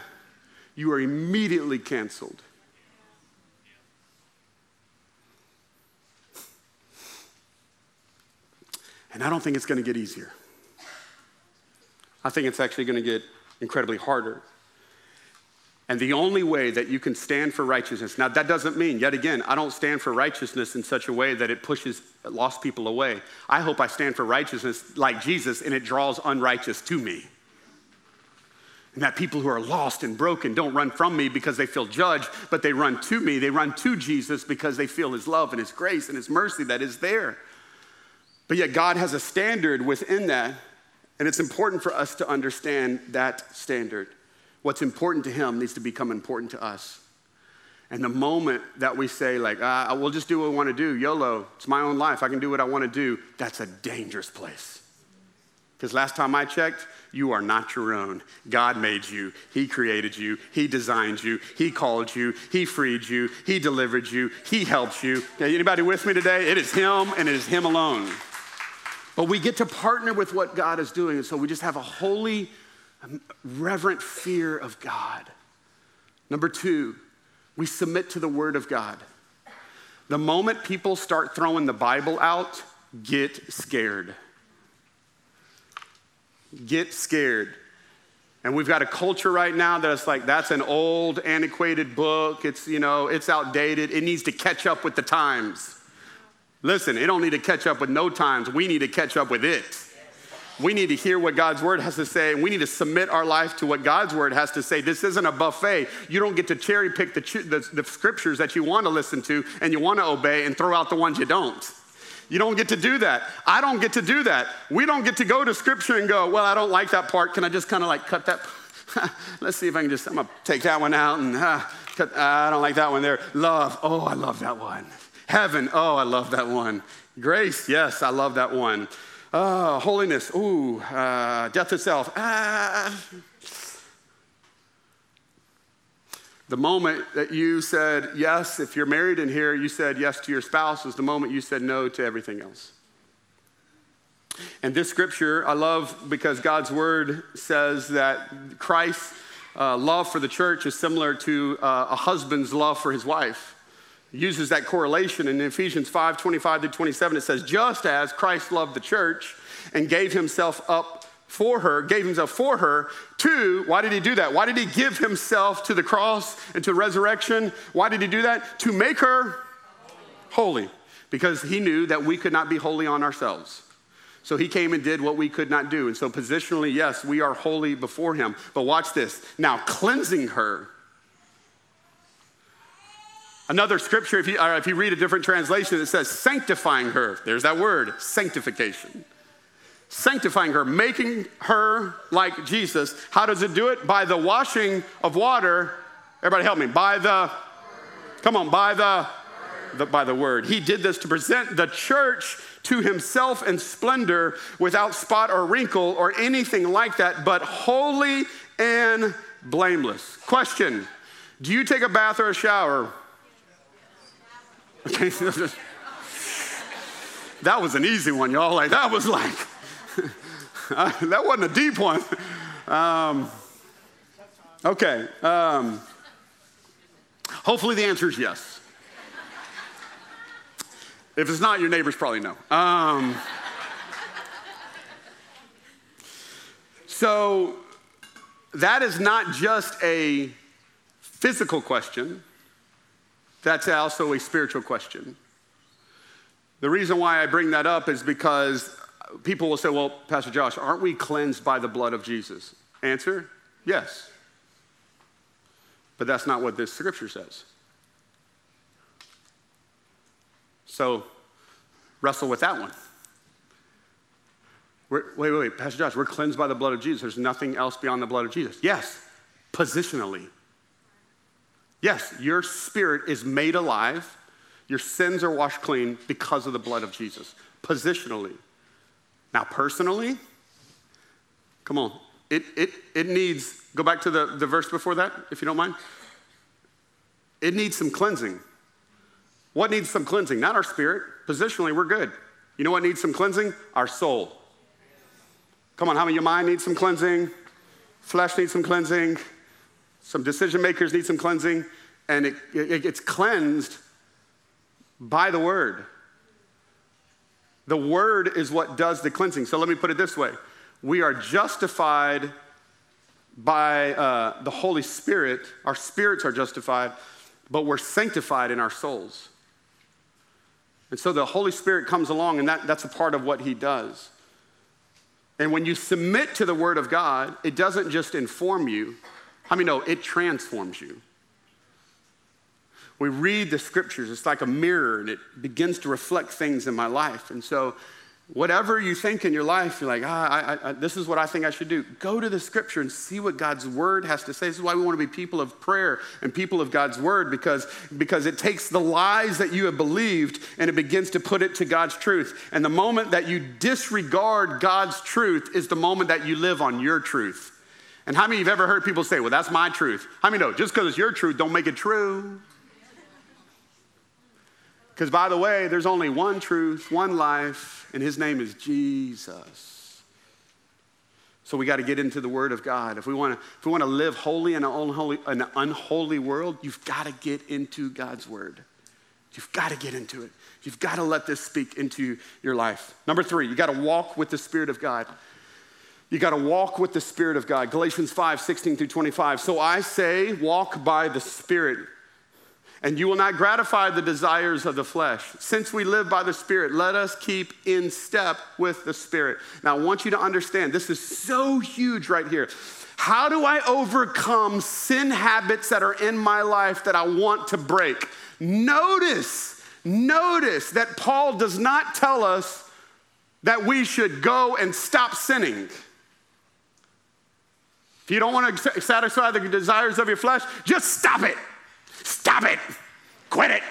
you are immediately canceled. And I don't think it's going to get easier. I think it's actually going to get incredibly harder. And the only way that you can stand for righteousness, now that doesn't mean, yet again, I don't stand for righteousness in such a way that it pushes lost people away. I hope I stand for righteousness like Jesus and it draws unrighteous to me. And that people who are lost and broken don't run from me because they feel judged, but they run to me. They run to Jesus because they feel his love and his grace and his mercy that is there. But yet, God has a standard within that, and it's important for us to understand that standard. What's important to him needs to become important to us. And the moment that we say, like, ah, we'll just do what we want to do, YOLO, it's my own life, I can do what I want to do, that's a dangerous place. Because last time I checked, you are not your own. God made you. He created you. He designed you. He called you. He freed you. He delivered you. He helped you. Anybody with me today? It is Him and it is Him alone. But we get to partner with what God is doing. And so we just have a holy um, reverent fear of God. Number two, we submit to the Word of God. The moment people start throwing the Bible out, get scared. Get scared. And we've got a culture right now that's like, that's an old, antiquated book. It's, you know, it's outdated. It needs to catch up with the times. Listen, it don't need to catch up with no times. We need to catch up with it. We need to hear what God's word has to say, and we need to submit our life to what God's word has to say. This isn't a buffet. You don't get to cherry pick the, the, the scriptures that you want to listen to and you want to obey and throw out the ones you don't. You don't get to do that. I don't get to do that. We don't get to go to scripture and go, well, I don't like that part. Can I just kind of like cut that? (laughs) Let's see if I can just, I'm going to take that one out and uh, cut, uh, I don't like that one there. Love, oh, I love that one. Heaven, oh, I love that one. Grace, yes, I love that one. Oh, holiness. Ooh, uh, death itself. Ah. The moment that you said yes, if you're married in here, you said yes to your spouse, was the moment you said no to everything else. And this scripture I love because God's word says that Christ's uh, love for the church is similar to uh, a husband's love for his wife uses that correlation in Ephesians 5 25 to 27. It says, Just as Christ loved the church and gave himself up for her, gave himself for her. to, why did he do that? Why did he give himself to the cross and to resurrection? Why did he do that? To make her holy. Because he knew that we could not be holy on ourselves. So he came and did what we could not do. And so, positionally, yes, we are holy before him. But watch this. Now, cleansing her Another scripture, if you, uh, if you read a different translation, it says sanctifying her. There's that word, sanctification. Sanctifying her, making her like Jesus. How does it do it? By the washing of water. Everybody help me. By the, come on, by the, the by the word. He did this to present the church to himself in splendor without spot or wrinkle or anything like that, but holy and blameless. Question Do you take a bath or a shower? (laughs) That was an easy one, y'all. Like that was like (laughs) that wasn't a deep one. Um, okay. Um, hopefully the answer is yes. If it's not, your neighbors probably know. Um, so that is not just a physical question. That's also a spiritual question. The reason why I bring that up is because people will say, well, Pastor Josh, aren't we cleansed by the blood of Jesus? Answer yes. But that's not what this scripture says. So wrestle with that one. We're, wait, wait, wait, Pastor Josh, we're cleansed by the blood of Jesus. There's nothing else beyond the blood of Jesus. Yes, positionally. Yes, your spirit is made alive. Your sins are washed clean because of the blood of Jesus, positionally. Now, personally, come on, it, it, it needs, go back to the, the verse before that, if you don't mind. It needs some cleansing. What needs some cleansing? Not our spirit. Positionally, we're good. You know what needs some cleansing? Our soul. Come on, how many of your mind needs some cleansing? Flesh needs some cleansing. Some decision makers need some cleansing, and it, it gets cleansed by the word. The word is what does the cleansing. So let me put it this way we are justified by uh, the Holy Spirit, our spirits are justified, but we're sanctified in our souls. And so the Holy Spirit comes along, and that, that's a part of what He does. And when you submit to the Word of God, it doesn't just inform you, I mean, no, it transforms you. We read the scriptures, it's like a mirror, and it begins to reflect things in my life. And so whatever you think in your life, you're like, ah, I, I, this is what I think I should do. Go to the scripture and see what God's word has to say. This is why we want to be people of prayer and people of God's word because, because it takes the lies that you have believed and it begins to put it to God's truth. And the moment that you disregard God's truth is the moment that you live on your truth. And how many of you have ever heard people say, well, that's my truth? How many know just because it's your truth, don't make it true? Because, by the way, there's only one truth, one life, and his name is Jesus. So we got to get into the Word of God. If we want to, if we want to live holy in an unholy, an unholy world, you've got to get into God's Word. You've got to get into it. You've got to let this speak into your life. Number three, you got to walk with the Spirit of God. You got to walk with the Spirit of God. Galatians 5, 16 through 25. So I say, walk by the Spirit and you will not gratify the desires of the flesh. Since we live by the Spirit, let us keep in step with the Spirit. Now, I want you to understand this is so huge right here. How do I overcome sin habits that are in my life that I want to break? Notice, notice that Paul does not tell us that we should go and stop sinning. If you don't want to satisfy the desires of your flesh, just stop it. Stop it. Quit it.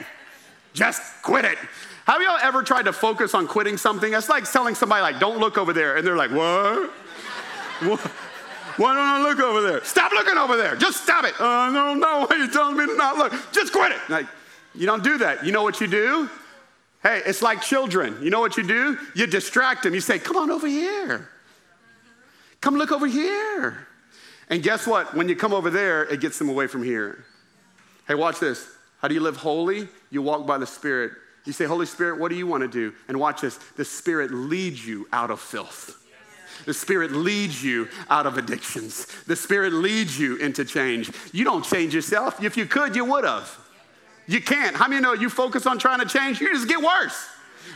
Just quit it. Have y'all ever tried to focus on quitting something? It's like telling somebody like, don't look over there. And they're like, what? Why don't I look over there? Stop looking over there. Just stop it. Oh, no, no. Why are telling me to not look? Just quit it. Like, you don't do that. You know what you do? Hey, it's like children. You know what you do? You distract them. You say, come on over here. Come look over here. And guess what? When you come over there, it gets them away from here. Hey, watch this. How do you live holy? You walk by the Spirit. You say, Holy Spirit, what do you want to do? And watch this. The Spirit leads you out of filth. The Spirit leads you out of addictions. The Spirit leads you into change. You don't change yourself. If you could, you would have. You can't. How many know you focus on trying to change? You just get worse.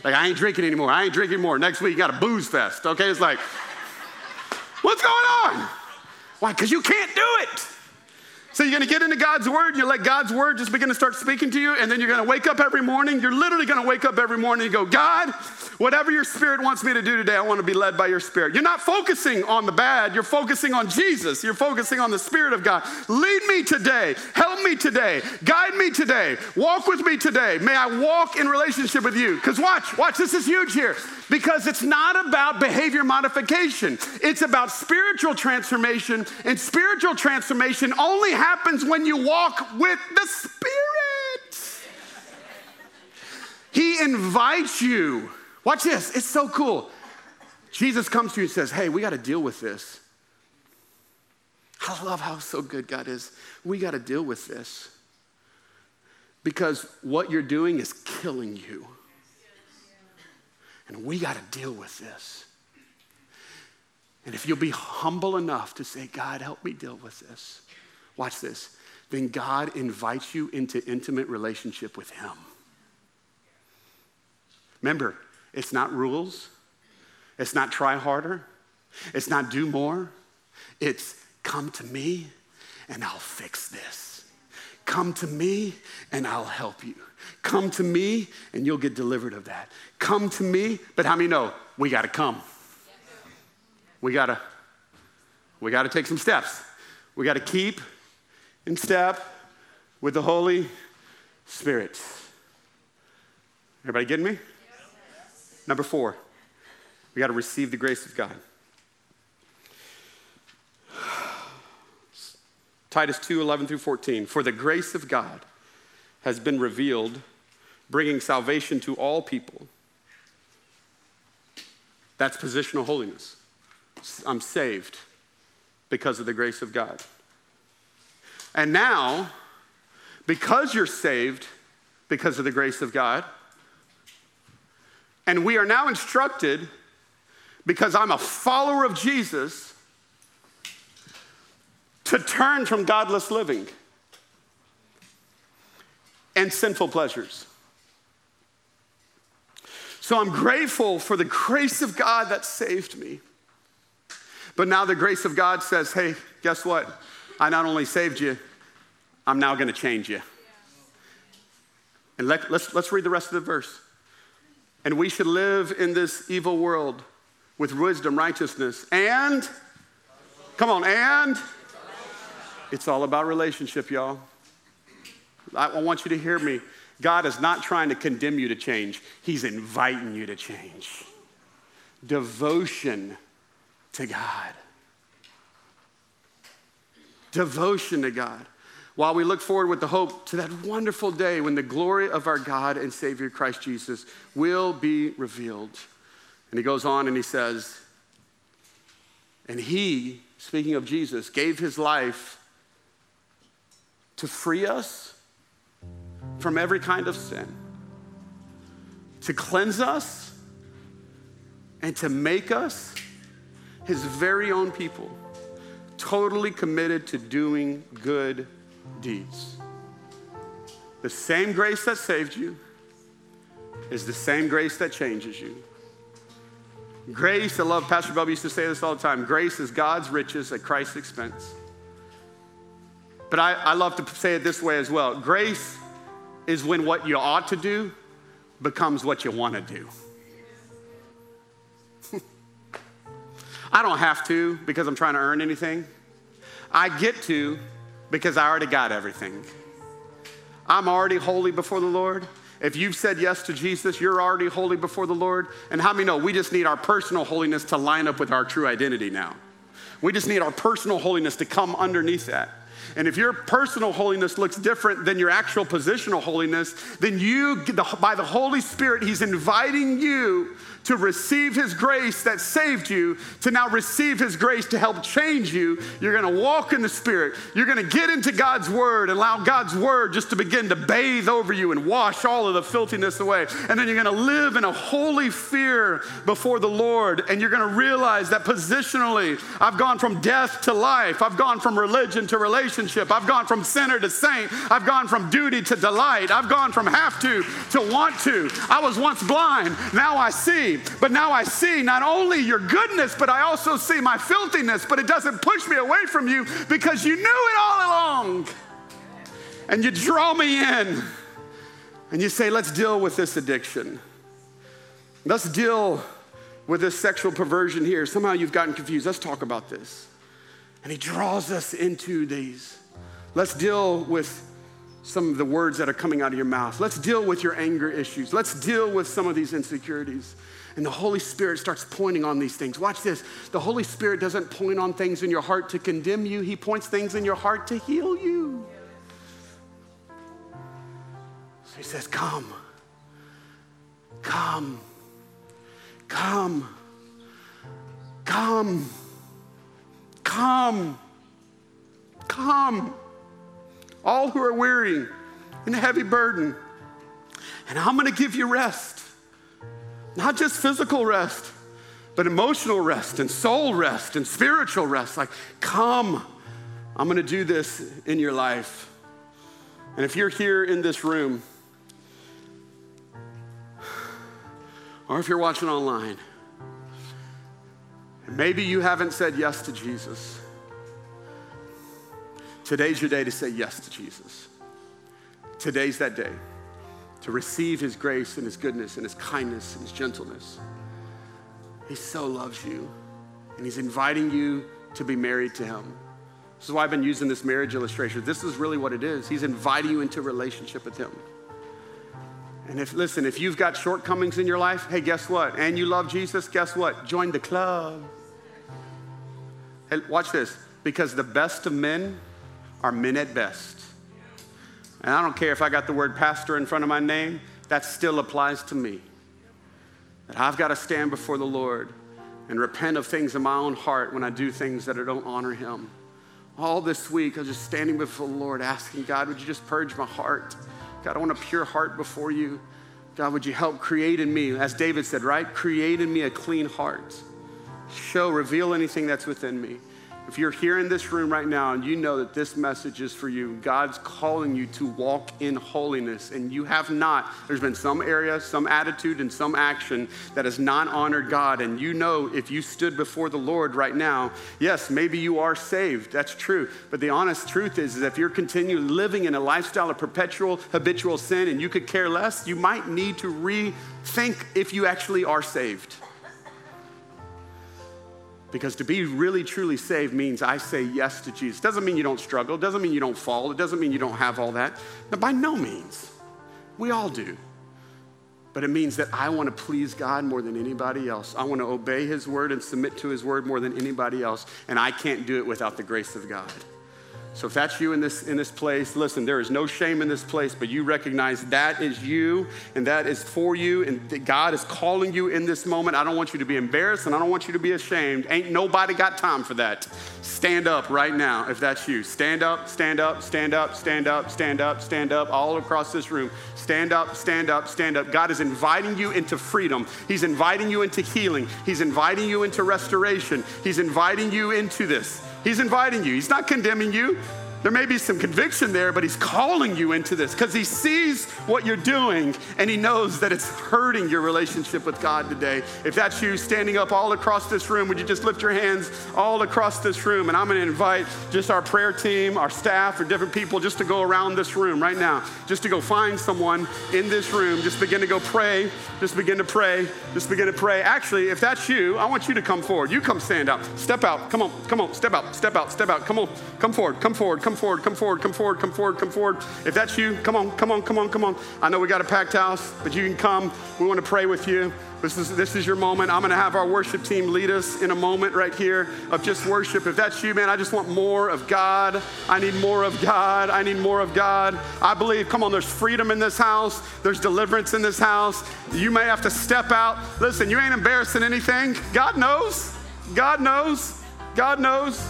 Like, I ain't drinking anymore. I ain't drinking anymore. Next week, you got a booze fest. Okay? It's like, (laughs) what's going on? Why? Because you can't do it. So you're going to get into God's word, you let God's word just begin to start speaking to you, and then you're going to wake up every morning. You're literally going to wake up every morning and go, God, whatever your spirit wants me to do today, I want to be led by your spirit. You're not focusing on the bad, you're focusing on Jesus. You're focusing on the spirit of God. Lead me today, help me today, guide me today, walk with me today. May I walk in relationship with you. Because watch, watch, this is huge here. Because it's not about behavior modification, it's about spiritual transformation, and spiritual transformation only happens happens when you walk with the Spirit. He invites you. Watch this, it's so cool. Jesus comes to you and says, Hey, we got to deal with this. I love how so good God is. We got to deal with this because what you're doing is killing you. And we got to deal with this. And if you'll be humble enough to say, God, help me deal with this, watch this, then God invites you into intimate relationship with Him. Remember, it's not rules, it's not try harder, it's not do more, it's come to me and I'll fix this. Come to me and I'll help you. Come to me and you'll get delivered of that. Come to me, but how many know we got to come? We got to we got to take some steps. We got to keep in step with the Holy Spirit. Everybody getting me? Yes. Number four, we got to receive the grace of God. Titus 2 11 through 14. For the grace of God has been revealed, bringing salvation to all people. That's positional holiness. I'm saved because of the grace of God. And now, because you're saved because of the grace of God, And we are now instructed, because I'm a follower of Jesus, to turn from godless living and sinful pleasures. So I'm grateful for the grace of God that saved me. But now the grace of God says, hey, guess what? I not only saved you, I'm now going to change you. And let, let's, let's read the rest of the verse. And we should live in this evil world with wisdom, righteousness, and, come on, and it's all about relationship, y'all. I want you to hear me. God is not trying to condemn you to change, He's inviting you to change. Devotion to God. Devotion to God. While we look forward with the hope to that wonderful day when the glory of our God and Savior Christ Jesus will be revealed. And he goes on and he says, and he, speaking of Jesus, gave his life to free us from every kind of sin, to cleanse us, and to make us his very own people, totally committed to doing good deeds. The same grace that saved you is the same grace that changes you. Grace, I love Pastor Bubba used to say this all the time grace is God's riches at Christ's expense. But I, I love to say it this way as well grace is when what you ought to do becomes what you want to do. I don't have to because I'm trying to earn anything. I get to because I already got everything. I'm already holy before the Lord. If you've said yes to Jesus, you're already holy before the Lord. And how many know we just need our personal holiness to line up with our true identity now? We just need our personal holiness to come underneath that. And if your personal holiness looks different than your actual positional holiness, then you, by the Holy Spirit, He's inviting you to receive His grace that saved you, to now receive His grace to help change you. You're to walk in the Spirit. You're to get into God's Word and allow God's Word just to begin to bathe over you and wash all of the filthiness away. And then you're to live in a holy fear before the Lord. And you're to realize that positionally, I've gone from death to life, I've gone from religion to relationship, I've gone from sinner to saint, I've gone from duty to delight, I've gone from have to to want to. I was once blind, now I see. But now I see not only your goodness, but I also see my filthiness. But it doesn't push me away from you because you knew it all along. And you draw me in and you say, let's deal with this addiction. Let's deal with this sexual perversion here. Somehow you've gotten confused. Let's talk about this. And he draws us into these. Let's deal with some of the words that are coming out of your mouth. Let's deal with your anger issues. Let's deal with some of these insecurities. And the Holy Spirit starts pointing on these things. Watch this. The Holy Spirit doesn't point on things in your heart to condemn you, He points things in your heart to heal you. So He says, Come, come, come, come, come, come. All who are weary and heavy burden, and I'm going to give you rest. Not just physical rest, but emotional rest and soul rest and spiritual rest. Like, come, I'm gonna do this in your life. And if you're here in this room, or if you're watching online, maybe you haven't said yes to Jesus. Today's your day to say yes to Jesus. Today's that day to receive his grace and his goodness and his kindness and his gentleness. He so loves you, and he's inviting you to be married to him. This is why I've been using this marriage illustration. This is really what it is. He's inviting you into relationship with him. And if, listen, if you've got shortcomings in your life, hey, guess what? And you love Jesus, guess what? Join the club. Hey, watch this. Because the best of men are men at best. And I don't care if I got the word pastor in front of my name, that still applies to me. That I've got to stand before the Lord and repent of things in my own heart when I do things that don't honor Him. All this week, I was just standing before the Lord asking God, would you just purge my heart? God, I want a pure heart before you. God, would you help create in me, as David said, right? Create in me a clean heart. Show, reveal anything that's within me. If you're here in this room right now and you know that this message is for you, God's calling you to walk in holiness, and you have not, there's been some area, some attitude, and some action that has not honored God. And you know if you stood before the Lord right now, yes, maybe you are saved. That's true. But the honest truth is, is if you're continuing living in a lifestyle of perpetual, habitual sin and you could care less, you might need to rethink if you actually are saved. Because to be really truly saved means I say yes to Jesus. Doesn't mean you don't struggle, doesn't mean you don't fall, it doesn't mean you don't have all that. No, by no means. We all do. But it means that I want to please God more than anybody else. I want to obey His word and submit to His word more than anybody else. And I can't do it without the grace of God. So if that's you in this, in this place, listen, there is no shame in this place, but you recognize that is you and that is for you, and God is calling you in this moment. I don't want you to be embarrassed and I don't want you to be ashamed. Ain't nobody got time for that. Stand up right now if that's you. Stand up, stand up, stand up, stand up, stand up, stand up, all across this room. Stand up, stand up, stand up. God is inviting you into freedom. He's inviting you into healing. He's inviting you into restoration. He's inviting you into this. He's inviting you, He's not condemning you. There may be some conviction there, but he's calling you into this because he sees what you're doing and he knows that it's hurting your relationship with God today. If that's you standing up all across this room, would you just lift your hands all across this room? And I'm going to invite just our prayer team, our staff, or different people just to go around this room right now, just to go find someone in this room. Just begin to go pray. Just begin to pray. Just begin to pray. Actually, if that's you, I want you to come forward. You come stand out. Step out. Come on. Come on. Step out. Step out. Step out. Come on. Come forward. Come forward. Come forward, come forward, come forward, come forward, come forward. If that's you, come on, come on, come on, come on. I know we got a packed house, but you can come. We want to pray with you. This is, this is your moment. I'm going to have our worship team lead us in a moment right here of just worship. If that's you, man, I just want more of God. I need more of God. I need more of God. I believe, come on, there's freedom in this house, there's deliverance in this house. You may have to step out. Listen, you ain't embarrassing anything. God knows. God knows. God knows.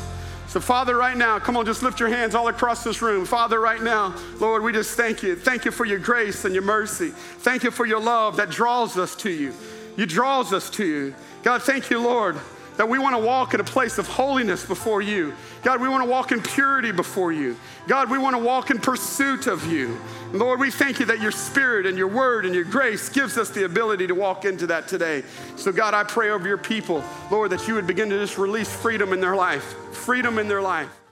So, Father, right now, come on, just lift your hands all across this room. Father, right now, Lord, we just thank you. Thank you for your grace and your mercy. Thank you for your love that draws us to you. You draws us to you. God, thank you, Lord, that we want to walk in a place of holiness before you. God, we want to walk in purity before you. God, we want to walk in pursuit of you. Lord, we thank you that your spirit and your word and your grace gives us the ability to walk into that today. So, God, I pray over your people, Lord, that you would begin to just release freedom in their life, freedom in their life.